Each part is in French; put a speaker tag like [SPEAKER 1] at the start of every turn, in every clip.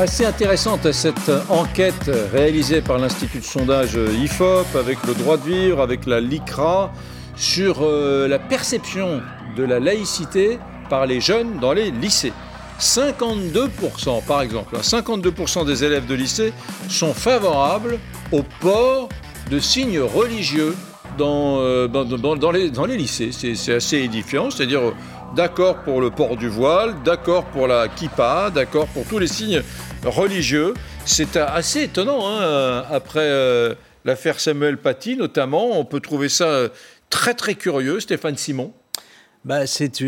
[SPEAKER 1] Assez intéressante cette enquête réalisée par l'Institut de sondage IFOP avec le droit de vivre, avec la LICRA, sur euh, la perception de la laïcité par les jeunes dans les lycées. 52% par exemple, 52% des élèves de lycée sont favorables au port de signes religieux dans, euh, les, dans les, lycées. C'est assez édifiant, c'est-à-dire euh, d'accord pour le port du voile, d'accord pour la kippa, d'accord pour tous les signes religieux. C'est assez étonnant, hein, après euh, l'affaire Samuel Paty notamment, on peut trouver ça très très curieux, Stéphane Simon
[SPEAKER 2] bah, c'est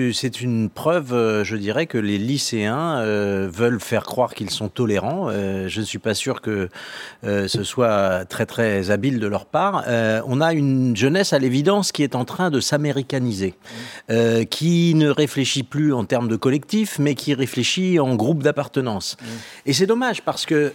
[SPEAKER 2] une preuve, euh, je dirais, que les lycéens euh, veulent faire croire qu'ils sont tolérants. Euh, je ne suis pas sûr que ce soit très très habile de leur part. on a une jeunesse à l'évidence qui est en train de s'américaniser, qui ne réfléchit plus en termes de collectif, mais qui réfléchit en groupe d'appartenance. Et c'est dommage parce que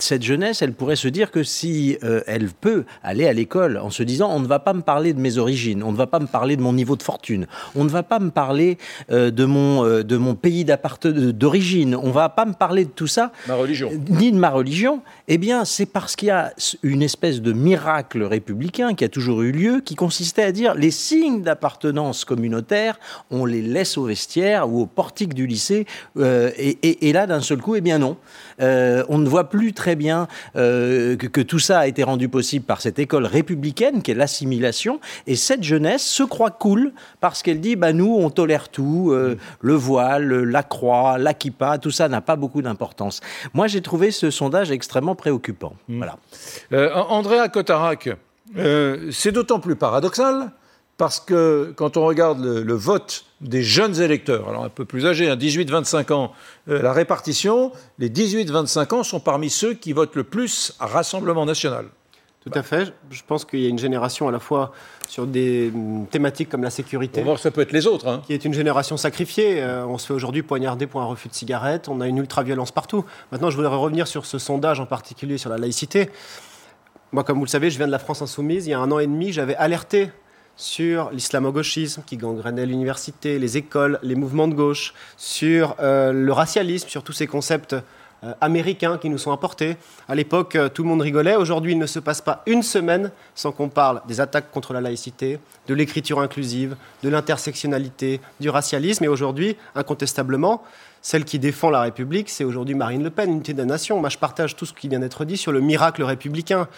[SPEAKER 2] cette jeunesse, elle pourrait se dire que si elle peut aller à l'école en se disant on ne va pas me parler de mes origines, on ne va pas me parler de mon niveau de fortune, on ne va pas me parler euh, de, mon, euh, de mon pays d'origine, on ne va pas me parler de tout ça,
[SPEAKER 1] ma religion.
[SPEAKER 2] ni de ma religion, eh bien c'est parce qu'il y a une espèce de miracle républicain qui a toujours eu lieu, qui consistait à dire les signes d'appartenance communautaire, on les laisse au vestiaire ou au portique du lycée, euh, et, là d'un seul coup, eh bien non. on ne voit plus très bien que, que, tout ça a été rendu possible par cette école républicaine qui est l'assimilation. Et cette jeunesse se croit cool parce qu'elle dit bah, nous, on tolère tout, euh, le voile, la croix, la kippa, tout ça n'a pas beaucoup d'importance. Moi, j'ai trouvé ce sondage extrêmement préoccupant.
[SPEAKER 1] Mm. Voilà. Euh, Andrea Cotarac, euh, c'est d'autant plus paradoxal parce que quand on regarde le, vote des jeunes électeurs, alors un peu plus âgés, 18-25 ans, la répartition, les 18-25 ans sont parmi ceux qui votent le plus à Rassemblement national.
[SPEAKER 3] Tout à fait. Je pense qu'il y a une génération à la fois sur des hum, thématiques comme la sécurité.
[SPEAKER 1] voir, ça peut être les autres. Hein.
[SPEAKER 3] Qui est une génération sacrifiée. Euh, on se fait aujourd'hui poignarder pour un refus de cigarette. On a une ultra-violence partout. Maintenant, je voudrais revenir sur ce sondage en particulier sur la laïcité. Moi, comme vous le savez, je viens de la France insoumise. Il y a un an et demi, j'avais alerté sur l'islamo-gauchisme qui gangrenait l'université, les écoles, les mouvements de gauche, sur euh, le racialisme, sur tous ces concepts euh, américains qui nous sont apportés. À l'époque, euh, tout le monde rigolait. Aujourd'hui, il ne se passe pas une semaine sans qu'on parle des attaques contre la laïcité, de l'écriture inclusive, de l'intersectionnalité, du racialisme. Et aujourd'hui, incontestablement, celle qui défend la République, c'est aujourd'hui Marine Le Pen, unité de la nation. Moi, je partage tout ce qui vient d'être dit sur le miracle républicain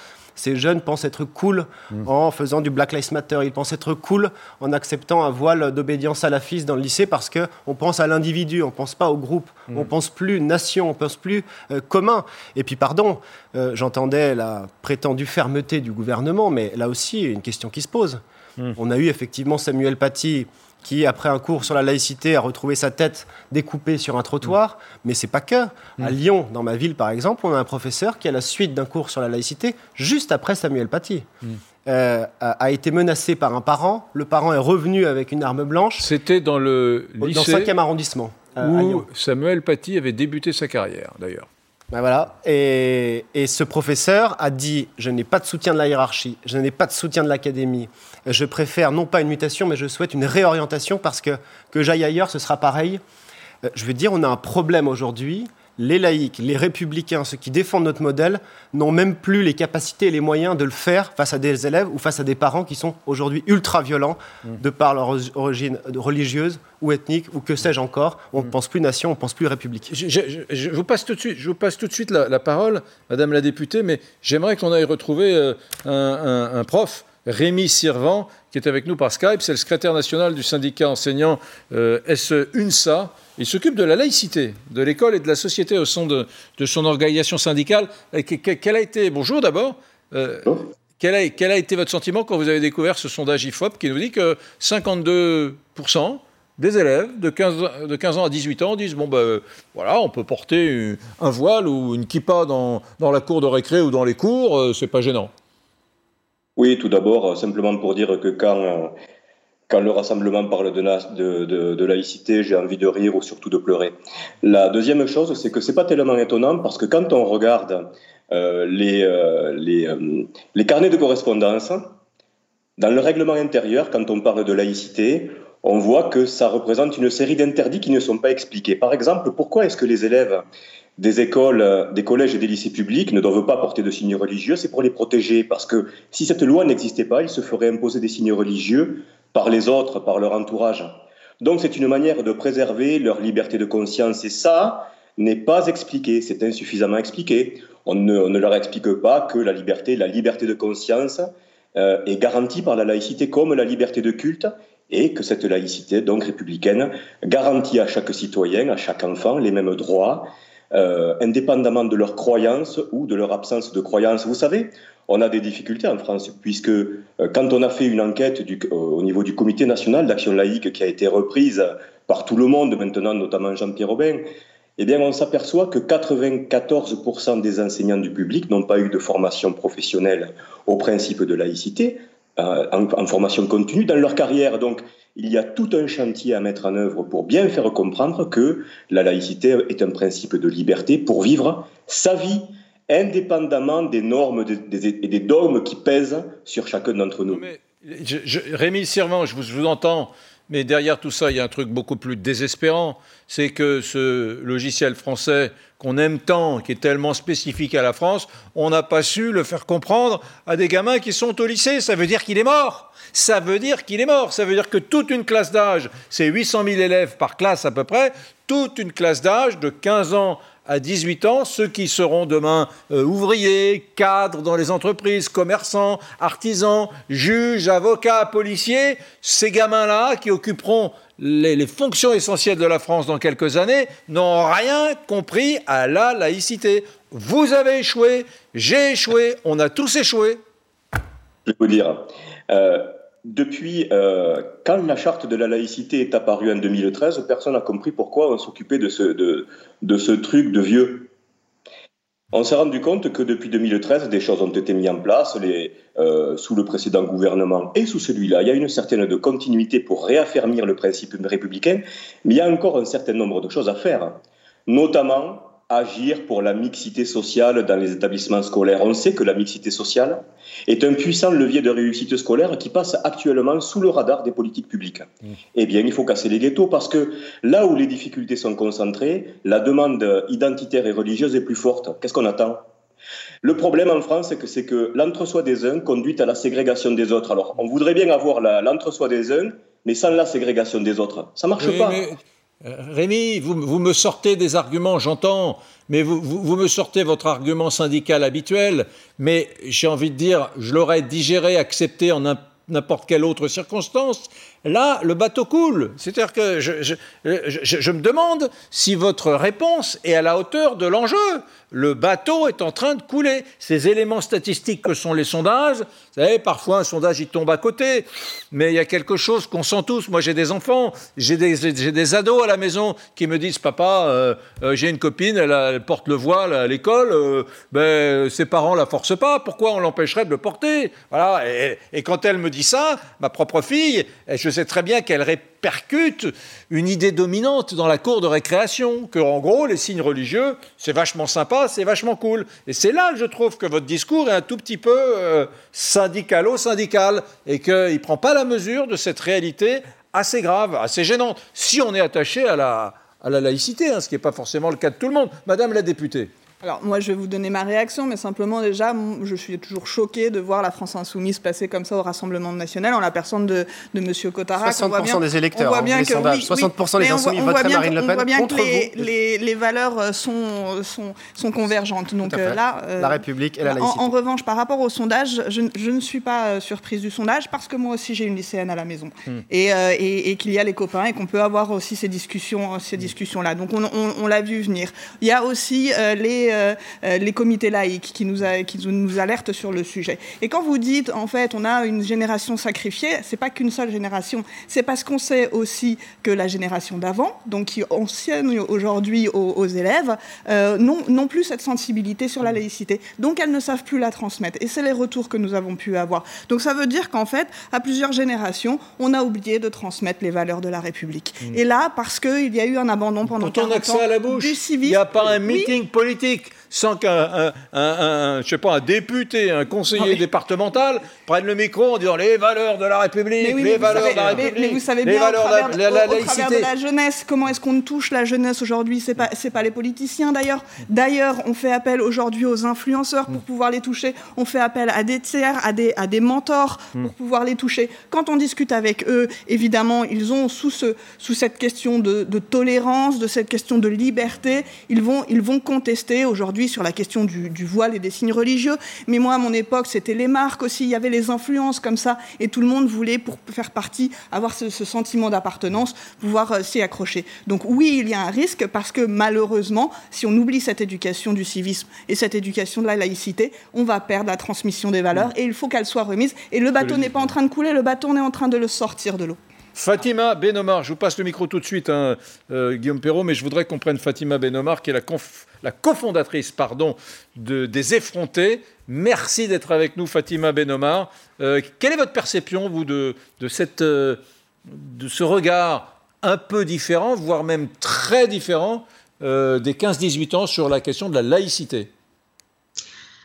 [SPEAKER 3] ces jeunes pensent être cool mm. en faisant du Black Lives Matter. Ils pensent être cool en acceptant un voile d'obédience à la fille dans le lycée parce qu'on pense à l'individu, on ne pense pas au groupe, on mm. on pense plus nation, on pense plus euh, commun. Et puis, pardon, euh, j'entendais la prétendue fermeté du gouvernement, mais là aussi, une question qui se pose. Mm. On a eu effectivement Samuel Paty qui, après un cours sur la laïcité, a retrouvé sa tête découpée sur un trottoir. Mm. Mais c'est pas que. À mm. Lyon, dans ma ville, par exemple, on a un professeur qui, à la suite d'un cours sur la laïcité, juste après Samuel Paty, mm. euh, a, été menacé par un parent. Le parent est revenu avec une arme blanche.
[SPEAKER 1] C'était dans le lycée.
[SPEAKER 3] Dans le 5e arrondissement.
[SPEAKER 1] Euh, où Samuel Paty avait débuté sa carrière, d'ailleurs.
[SPEAKER 3] Ben voilà. Et, et, ce professeur a dit Je n'ai pas de soutien de la hiérarchie, je n'ai pas de soutien de l'académie. Je préfère non pas une mutation, mais je souhaite une réorientation parce que que j'aille ailleurs, ce sera pareil. Euh, je veux dire, on a un problème aujourd'hui les laïcs, les républicains, ceux qui défendent notre modèle, n'ont même plus les capacités et les moyens de le faire face à des élèves ou face à des parents qui sont aujourd'hui ultra violents mm. de par leur origine religieuse ou ethnique ou que sais-je encore. On ne mm. pense plus nation, on ne pense plus république.
[SPEAKER 1] Je, vous passe tout de suite, je vous passe tout de suite la, parole, Madame la députée, mais j'aimerais qu'on aille retrouver euh, un, prof. Rémi Sirvant, qui est avec nous par Skype, c'est le secrétaire national du syndicat enseignant euh, SE-UNSA, il s'occupe de la laïcité de l'école et de la société au sein de, son organisation syndicale. Quel a été, bonjour d'abord, euh, quel, a, quel, a, été votre sentiment quand vous avez découvert ce sondage IFOP qui nous dit que 52% des élèves de 15, de 15 ans à 18 ans disent bon ben voilà on peut porter un voile ou une kippa dans, dans la cour de récré ou dans les cours euh, c'est pas gênant
[SPEAKER 4] oui tout d'abord simplement pour dire que quand quand le rassemblement parle de, laïcité, j'ai envie de rire ou surtout de pleurer. La deuxième chose, c'est que c'est pas tellement étonnant parce que quand on regarde euh, les, euh, les, euh, les, carnets de correspondance, dans le règlement intérieur, quand on parle de laïcité, on voit que ça représente une série d'interdits qui ne sont pas expliqués. Par exemple, pourquoi est-ce que les élèves des écoles, des collèges et des lycées publics ne doivent pas porter de signes religieux C'est pour les protéger, parce que si cette loi n'existait pas, ils se feraient imposer des signes religieux par les autres, par leur entourage. Donc c'est une manière de préserver leur liberté de conscience, et ça n'est pas expliqué, c'est insuffisamment expliqué. On ne, leur explique pas que la liberté, la liberté de conscience euh, est garantie par la laïcité comme la liberté de culte et que cette laïcité, donc républicaine, garantit à chaque citoyen, à chaque enfant, les mêmes droits, euh, indépendamment de leur croyance ou de leur absence de croyance. Vous savez, on a des difficultés en France, puisque euh, quand on a fait une enquête du, au niveau du Comité national d'action laïque qui a été reprise par tout le monde maintenant, notamment Jean-Pierre Robin, eh bien, on s'aperçoit que 94% des enseignants du public n'ont pas eu de formation professionnelle au principe de laïcité, euh, en, formation continue dans leur carrière. Donc, il y a tout un chantier à mettre en œuvre pour bien faire comprendre que la laïcité est un principe de liberté pour vivre sa vie indépendamment des normes et des dogmes qui pèsent sur chacun d'entre nous.
[SPEAKER 1] Rémi Servan, je vous entends mais derrière tout ça, il y a un truc beaucoup plus désespérant. C'est que ce logiciel français qu'on aime tant, qui est tellement spécifique à la France, on n'a pas su le faire comprendre à des gamins qui sont au lycée. Ça veut dire qu'il est mort. Ça veut dire qu'il est mort. Ça veut dire que toute une classe d'âge, c'est 800 000 élèves par classe à peu près, toute une classe d'âge de 15 ans à 18 ans, ceux qui seront demain euh, ouvriers, cadres dans les entreprises, commerçants, artisans, juges, avocats, policiers, ces gamins-là qui occuperont les, fonctions essentielles de la France dans quelques années n'ont rien compris à la laïcité. Vous avez échoué, j'ai échoué, on a tous échoué.
[SPEAKER 4] Je peux dire. Euh, depuis euh, quand la charte de la laïcité est apparue en 2013, personne n'a compris pourquoi on s'occupait de ce, truc de vieux. On s'est rendu compte que depuis 2013, des choses ont été mises en place euh, sous le précédent gouvernement et sous celui-là. Il y a une certaine continuité pour réaffirmer le principe républicain, mais il y a encore un certain nombre de choses à faire, notamment agir pour la mixité sociale dans les établissements scolaires. On sait que la mixité sociale est un puissant levier de réussite scolaire qui passe actuellement sous le radar des politiques publiques. Mmh. Eh bien, il faut casser les ghettos parce que là où les difficultés sont concentrées, la demande identitaire et religieuse est plus forte. Qu'est-ce qu'on attend? Le problème en France, c'est que, l'entre-soi des uns conduit à la ségrégation des autres. Alors, on voudrait bien avoir l'entre-soi des uns, mais sans la ségrégation des autres. Ça marche pas.
[SPEAKER 1] Rémi, vous, me sortez des arguments, j'entends, mais vous, vous, me sortez votre argument syndical habituel, mais j'ai envie de dire, je l'aurais digéré, accepté en n'importe quelle autre circonstance. Là, le bateau coule. C'est-à-dire que je, je, me demande si votre réponse est à la hauteur de l'enjeu le bateau est en train de couler. Ces éléments statistiques que sont les sondages, vous savez, parfois un sondage il tombe à côté, mais il y a quelque chose qu'on sent tous. Moi j'ai des enfants, j'ai des, ados à la maison qui me disent Papa, euh, euh, j'ai une copine, elle, porte le voile à l'école, euh, ben, ses parents la forcent pas, pourquoi on l'empêcherait de le porter? Voilà. Et, quand elle me dit ça, ma propre fille, je sais très bien qu'elle répond percute une idée dominante dans la cour de récréation, que en gros, les signes religieux, c'est vachement sympa, c'est vachement cool. Et c'est là je trouve que votre discours est un tout petit peu euh, syndicalo-syndical et qu'il ne prend pas la mesure de cette réalité assez grave, assez gênante, si on est attaché à la, à la laïcité, hein, ce qui n'est pas forcément le cas de tout le monde. Madame la députée.
[SPEAKER 5] Alors moi je vais vous donner ma réaction, mais simplement déjà, je suis toujours choquée de voir la France insoumise passer comme ça au Rassemblement national en la personne de, de M. Cotarac.
[SPEAKER 3] 60% des électeurs, on voit bien que, 60% des insoumis comme Marine Le Pen
[SPEAKER 5] on voit bien
[SPEAKER 3] contre
[SPEAKER 5] que les, les, les, valeurs euh, sont, sont, sont convergentes. Donc
[SPEAKER 3] euh,
[SPEAKER 5] là,
[SPEAKER 3] euh, la République et la laïcité.
[SPEAKER 5] En, revanche, par rapport au sondage, je, je, ne suis pas surprise du sondage parce que moi aussi j'ai une lycéenne à la maison hmm. et, et, et qu'il y a les copains et qu'on peut avoir aussi ces discussions, ces discussions là. Donc on, on, on l'a vu venir. Il y a aussi les, les les comités laïcs qui nous, a, qui nous alertent sur le sujet. Et quand vous dites, en fait, on a une génération sacrifiée, c'est pas qu'une seule génération, c'est parce qu'on sait aussi que la génération d'avant, donc qui enseigne aujourd'hui aux, élèves, euh, n'ont plus cette sensibilité sur la laïcité. Donc elles ne savent plus la transmettre. Et c'est les retours que nous avons pu avoir. Donc ça veut dire qu'en fait, à plusieurs générations, on a oublié de transmettre les valeurs de la République. Mmh. Et là, parce qu'il y a eu un abandon pendant Quand 40
[SPEAKER 1] on a que ça à la bouche,
[SPEAKER 5] du civisme.
[SPEAKER 1] Il n'y a pas un meeting politique make sans qu'un, je sais pas, un député, un conseiller départemental prenne le micro en disant les valeurs de la République, les valeurs de la République,
[SPEAKER 5] mais, vous savez bien, au travers, de la, laïcité. de la jeunesse, comment est-ce qu'on touche la jeunesse aujourd'hui? C'est pas, c'est pas les politiciens d'ailleurs. D'ailleurs, on fait appel aujourd'hui aux influenceurs pour pouvoir les toucher. On fait appel à des tiers, à des, à des mentors pour hmm. pouvoir les toucher. Quand on discute avec eux, évidemment, ils ont sous, ce, sous cette question de, de tolérance, de cette question de liberté, ils vont, ils vont contester aujourd'hui sur la question du, du voile et des signes religieux. Mais moi, à mon époque, c'était les marques aussi. Il y avait les influences comme ça, et tout le monde voulait, pour faire partie, avoir ce, sentiment d'appartenance, pouvoir euh, s'y accrocher. Donc oui, il y a un risque parce que malheureusement, si on oublie cette éducation du civisme et cette éducation de la laïcité, on va perdre la transmission des valeurs et il faut qu'elle soit remise. Et le bateau n'est pas en train de couler, le bateau est en train de le sortir de l'eau.
[SPEAKER 1] Fatima Benomar, je vous passe le micro tout de suite, hein, euh, Guillaume Perrault, mais je voudrais qu'on prenne Fatima Benomar, qui est la, cofondatrice pardon, de, des Effrontés. Merci d'être avec nous, Fatima Benomar. Euh, quelle est votre perception, vous, de, de, cette, euh, de ce regard un peu différent, voire même très différent, des 15-18 ans sur la question de la laïcité?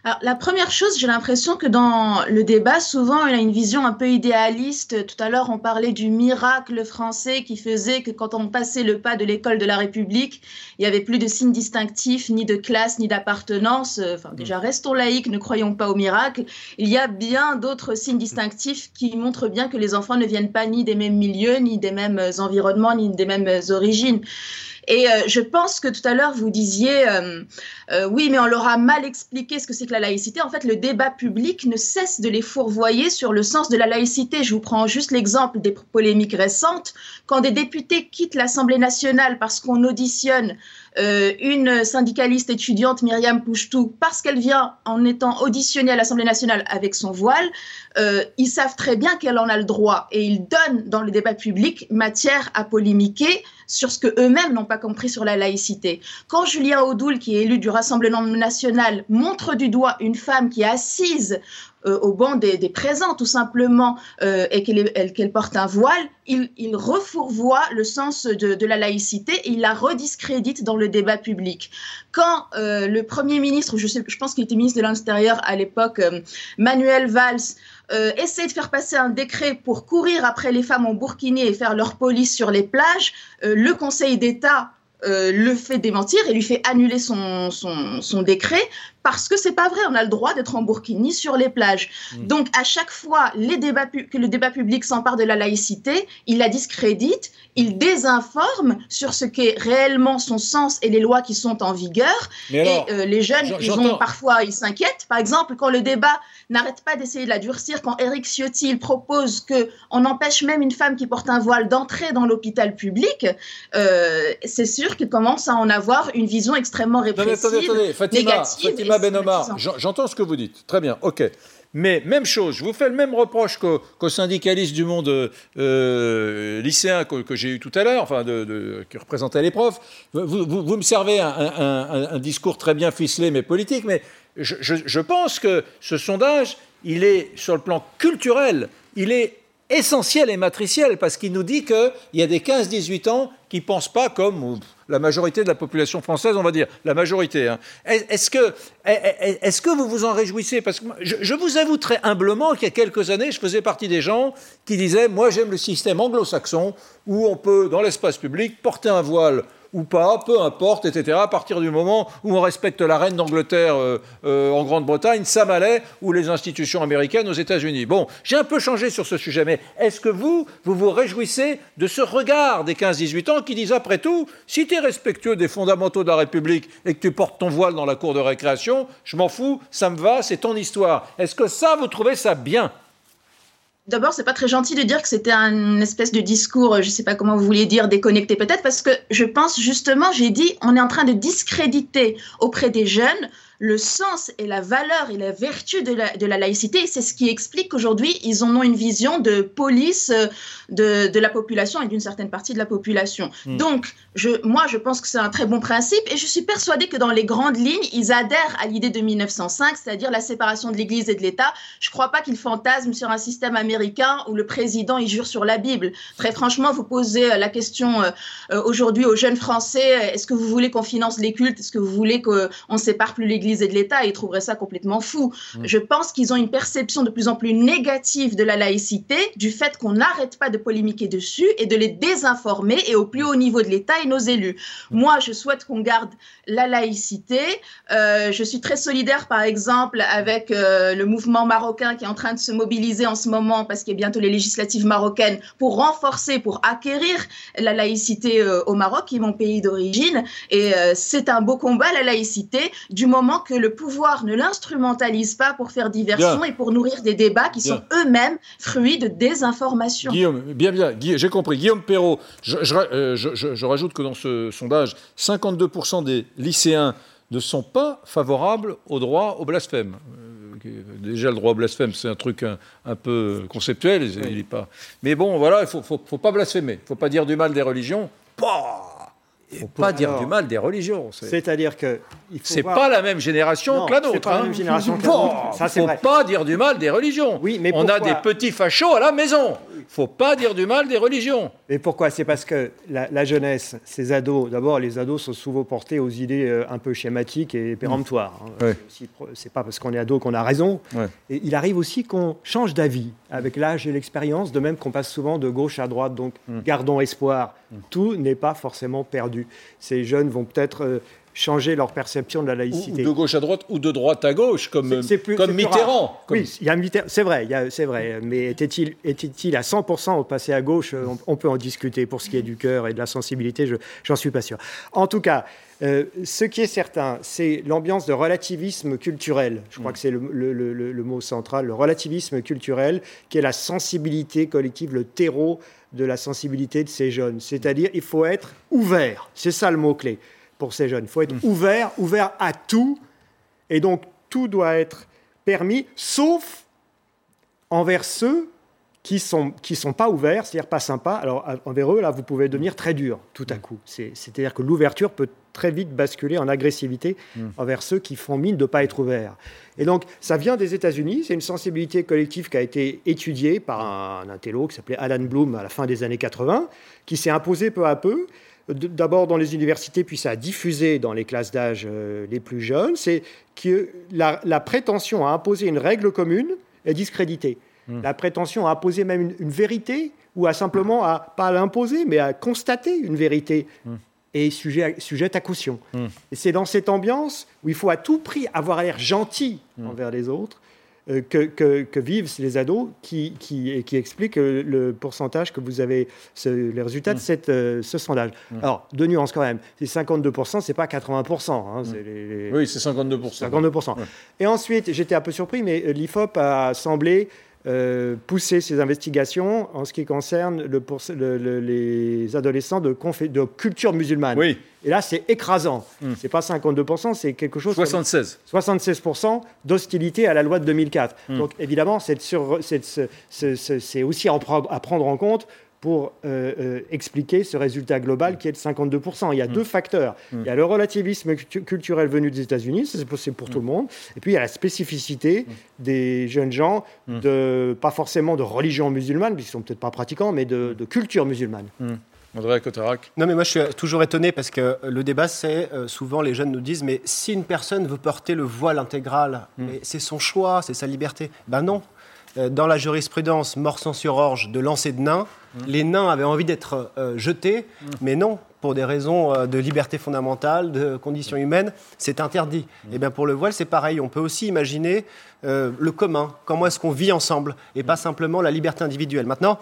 [SPEAKER 6] Alors, la première chose, j'ai l'impression que dans le débat, souvent, il a une vision un peu idéaliste. Tout à l'heure, on parlait du miracle français qui faisait que quand on passait le pas de l'école de la République, il n'y avait plus de signes distinctifs, ni de classe, ni d'appartenance. Enfin, mm. déjà, restons laïcs, ne croyons pas au miracle. Il y a bien d'autres signes distinctifs qui montrent bien que les enfants ne viennent pas ni des mêmes milieux, ni des mêmes environnements, ni des mêmes origines. Et euh, je pense que tout à l'heure, vous disiez, euh, euh, oui, mais on leur a mal expliqué ce que c'est que la laïcité. En fait, le débat public ne cesse de les fourvoyer sur le sens de la laïcité. Je vous prends juste l'exemple des polémiques récentes. Quand des députés quittent l'Assemblée nationale parce qu'on auditionne une syndicaliste étudiante, Myriam Pouchtou, parce qu'elle vient en étant auditionnée à l'Assemblée nationale avec son voile, ils savent très bien qu'elle en a le droit et ils donnent dans le débat public matière à polémiquer sur ce que eux-mêmes n'ont pas compris sur la laïcité. Quand Julien Audoul, qui est élu du Rassemblement national, montre du doigt une femme qui est assise euh, au banc des, présents, tout simplement, euh, et qu'elle porte un voile, il, refourvoie le sens de, la laïcité et il la rediscrédite dans le débat public. Quand euh, le Premier ministre, je pense qu'il était ministre de l'Intérieur à l'époque, Manuel Valls, euh, de faire passer un décret pour courir après les femmes en burkini et faire leur police sur les plages, euh, le Conseil d'État euh, le fait démentir et lui fait annuler son, décret parce que c'est pas vrai, on a le droit d'être en burkini sur les plages. Mmh. Donc à chaque fois les débats que le débat public s'empare de la laïcité, il la discrédite, il désinforme sur ce qu'est réellement son sens et les lois qui sont en vigueur. et euh, les jeunes, ils ont parfois, ils s'inquiètent. Par exemple, quand le débat n'arrête pas d'essayer de la durcir, quand Eric Ciotti propose que on empêche même une femme qui porte un voile d'entrer dans l'hôpital public, euh, c'est sûr qu'il commence à en avoir une vision extrêmement répressive, attendez, attendez,
[SPEAKER 1] Fatima, négative. Fatima Benomar, j'entends ce que vous dites. Très bien, ok. Mais même chose, je vous fais le même reproche qu'aux syndicalistes du monde euh, lycéen que, j'ai eu tout à l'heure, enfin, de, qui représentait les profs. Vous, me servez un, discours très bien ficelé mais politique, mais je, je pense que ce sondage, il est sur le plan culturel, il est essentiel et matriciel parce qu'il nous dit qu'il y a des 15-18 ans qui ne pensent pas comme la majorité de la population française, on va dire, la majorité. Hein. Est-ce que, est que vous vous en réjouissez? Parce que je, je, vous avoue très humblement qu'il y a quelques années, je faisais partie des gens qui disaient, moi j'aime le système anglo-saxon où on peut, dans l'espace public, porter un voile ou pas, peu importe, etc. À partir du moment où on respecte la reine d'Angleterre euh, euh, en Grande-Bretagne, ça ou les institutions américaines aux États-Unis. Bon, j'ai un peu changé sur ce sujet, mais est-ce que vous, vous vous réjouissez de ce regard des 15-18 ans qui disent après tout, si tu es respectueux des fondamentaux de la République et que tu portes ton voile dans la cour de récréation, je m'en fous, ça me va, c'est ton histoire. Est-ce que ça, vous trouvez ça bien?
[SPEAKER 6] D'abord, c'est pas très gentil de dire que c'était un espèce de discours, je sais pas comment vous vouliez dire, déconnecté peut-être, parce que je pense justement, j'ai dit, on est en train de discréditer auprès des jeunes le sens et la valeur et la vertu de la, de la laïcité. C'est ce qui explique qu'aujourd'hui, ils en ont une vision de police euh, de, de la population et d'une certaine partie de la population. Hmm. Donc, je, moi, je pense que c'est un très bon principe et je suis persuadée que dans les grandes lignes, ils adhèrent à l'idée de 1905, c'est-à-dire la séparation de l'Église et de l'État. Je ne crois pas qu'ils fantasment sur un système américain où le président, il jure sur la Bible. Très franchement, vous posez la question euh, aujourd'hui aux jeunes Français, est-ce que vous voulez qu'on finance les cultes? Est-ce que vous voulez qu'on sépare plus l'Église et de l'État, ils trouveraient ça complètement fou. Mm. Je pense qu'ils ont une perception de plus en plus négative de la laïcité, du fait qu'on n'arrête pas de polémiquer dessus et de les désinformer, et au plus haut niveau de l'État et nos élus. Mm. Moi, je souhaite qu'on garde la laïcité. Euh, je suis très solidaire, par exemple, avec euh, le mouvement marocain qui est en train de se mobiliser en ce moment, parce qu'il y a bientôt les législatives marocaines, pour renforcer, pour acquérir la laïcité euh, au Maroc, qui est mon pays d'origine. Et c'est un beau combat, la laïcité, du moment que le pouvoir ne l'instrumentalise pas pour faire diversion et pour nourrir des débats qui sont eux-mêmes fruits de désinformation.
[SPEAKER 1] Guillaume, bien, bien, j'ai compris. Guillaume Perrault, euh, je, rajoute que dans ce sondage, 52% des lycéens ne sont pas favorables au droit au blasphème. Euh, déjà, le droit au blasphème, c'est un truc un, peu conceptuel. Il est pas... Mais bon, voilà, il ne faut, faut, pas blasphémer. Il ne faut pas dire du mal des religions. Ne faut pas dire du mal des religions.
[SPEAKER 7] C'est-à-dire que.
[SPEAKER 1] C'est pas... pas la même génération que la nôtre.
[SPEAKER 7] Pas la même génération que la nôtre.
[SPEAKER 1] Ça, faut pas dire du mal des religions. Oui, mais On a des petits fachos à la maison. faut pas dire du mal des religions.
[SPEAKER 7] Mais pourquoi? C'est parce que la, jeunesse, ces ados, d'abord, les ados sont souvent portés aux idées euh, un peu schématiques et péremptoires. Hein. C'est pas parce qu'on est ado qu'on a raison. Et il arrive aussi qu'on change d'avis avec l'âge et l'expérience, de même qu'on passe souvent de gauche à droite. Donc, mm. gardons espoir. Mm. Tout n'est pas forcément perdu. Ces jeunes vont peut-être euh, changer leur perception de la laïcité.
[SPEAKER 1] Ou de gauche à droite ou de droite à gauche, comme, comme Mitterrand.
[SPEAKER 7] Oui, il y a Mitterrand, c'est vrai, c'est vrai. Mais était-il était à 100% au passé à gauche euh, on, peut en discuter. Pour ce qui est du cœur et de la sensibilité, j'en suis pas sûr. En tout cas, euh, ce qui est certain, c'est l'ambiance de relativisme culturel. Je crois mm. que c'est le, le, mot central, le relativisme culturel, qui est la sensibilité collective, le terreau de la sensibilité de ces jeunes. C'est-à-dire, il faut être ouvert. C'est ça le mot-clé pour ces jeunes. Il faut être mm. ouvert, ouvert à tout. Et donc, tout doit être permis, sauf envers ceux qui ne sont, qui sont pas ouverts, c'est-à-dire pas sympas. Alors, envers eux, là, vous pouvez devenir très dur tout à mm. coup. C'est-à-dire que l'ouverture peut très vite basculer en agressivité mm. envers ceux qui font mine de ne pas être ouverts. Et donc, ça vient des États-Unis. C'est une sensibilité collective qui a été étudiée par un, intello qui s'appelait Alan Bloom à la fin des années 80, qui s'est imposé peu à peu. D'abord dans les universités, puis ça a diffusé dans les classes d'âge euh, les plus jeunes. C'est que la, prétention à imposer une règle commune est discréditée. Mm. La prétention à imposer même une, vérité, ou à simplement, à, pas à l'imposer, mais à constater une vérité, mm et sujet, sujette à caution. Hmm. Et c'est dans cette ambiance où il faut à tout prix avoir l'air gentil hmm. envers les autres euh, que, que, vivent les ados qui, qui, qui expliquent euh, le pourcentage que vous avez, les résultats de hmm. cette, euh, ce sondage. Alors, deux nuances quand même. C'est 52%, c'est pas 80%. Hein,
[SPEAKER 1] Oui, c'est 52%.
[SPEAKER 7] 52%. Et ensuite, j'étais un peu surpris, mais l'IFOP a semblé euh, pousser ces investigations en ce qui concerne le, les adolescents de, de, culture musulmane.
[SPEAKER 1] Oui.
[SPEAKER 7] Et là, c'est écrasant. Ce hmm. C'est pas 52%, c'est quelque chose.
[SPEAKER 1] 76.
[SPEAKER 7] 76% d'hostilité à la loi de 2004. Hmm. Donc évidemment, c'est aussi à prendre en compte pour euh, euh, expliquer ce résultat global qui est de 52%. Il y a mm. deux facteurs. Mm. Il y a le relativisme culturel venu des États-Unis, c'est possible pour tout le mm. monde, et puis il y a la spécificité des jeunes gens, de, pas forcément de religion musulmane, puisqu'ils ne sont peut-être pas pratiquants, mais de, culture musulmane.
[SPEAKER 1] André Cotarac.
[SPEAKER 3] Non, mais moi je suis toujours étonné parce que le débat, c'est euh, souvent les jeunes nous disent mais si une personne veut porter le voile intégral, c'est son choix, c'est sa liberté. Ben non, euh, dans la jurisprudence Morsan sur Orge de lancer de nains, mmh. les nains avaient envie d'être euh, jetés, mmh. mais non, pour des raisons euh, de liberté fondamentale, de conditions humaines, c'est interdit. Mmh. Et bien pour le voile, c'est pareil. On peut aussi imaginer le commun. Comment est-ce qu'on vit ensemble et pas simplement la liberté individuelle. Maintenant,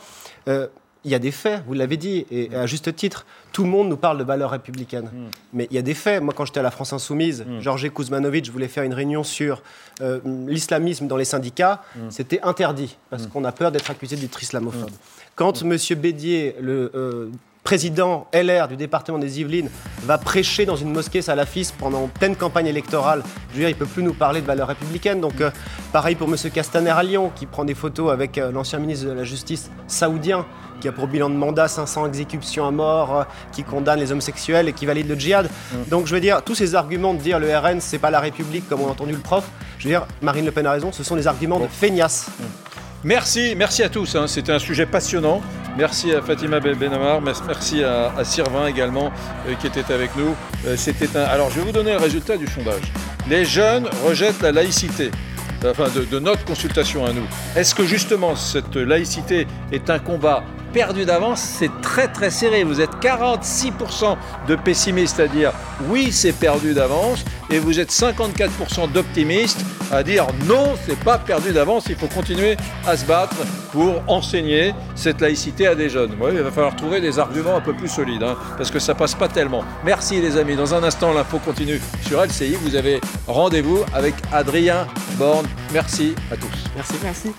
[SPEAKER 3] il y a des faits, vous l'avez dit, et à juste titre, tout le monde nous parle de valeurs républicaines. Hmm. Mais il y a des faits. Moi, quand j'étais à la France Insoumise, mm. Georges Kuzmanovic voulait faire une réunion sur euh, l'islamisme dans les syndicats. Hmm. C'était interdit, parce qu'on a peur d'être accusé d'être islamophobe. Quand M. Bédier, le euh, président LR du département des Yvelines va prêcher dans une mosquée salafiste pendant pleine campagne électorale, je veux dire, il ne peut plus nous parler de valeurs républicaines. Donc, euh, pareil pour M. Castaner à Lyon, qui prend des photos avec euh, l'ancien ministre de la Justice saoudien, qui a pour bilan de mandat 500 exécutions à mort, euh, qui condamne les homosexuels et qui valide le djihad. Donc, je veux dire, tous ces arguments de dire le RN, c'est pas la République, comme on a entendu le prof, je veux dire, Marine Le Pen a raison, ce sont des arguments de feignasse.
[SPEAKER 1] Merci, merci à tous. hein. C'était un sujet passionnant. Merci à Fatima Ben- Benamar, mer- merci à, à Sylvain également euh, qui était avec nous. Euh, C'était un. Alors, je vais vous donner le résultat du sondage. Les jeunes rejettent la laïcité. Enfin, de, de notre consultation à nous. Est-ce que justement cette laïcité est un combat perdu d'avance C'est très très serré. Vous êtes 46% de pessimistes à dire oui, c'est perdu d'avance, et vous êtes 54% d'optimistes à dire non, c'est pas perdu d'avance. Il faut continuer à se battre pour enseigner cette laïcité à des jeunes. Ouais, il va falloir trouver des arguments un peu plus solides, hein, parce que ça passe pas tellement. Merci les amis. Dans un instant, l'info continue sur LCI. Vous avez rendez-vous avec Adrien Borne. Merci à tous.
[SPEAKER 3] Merci.
[SPEAKER 5] Merci.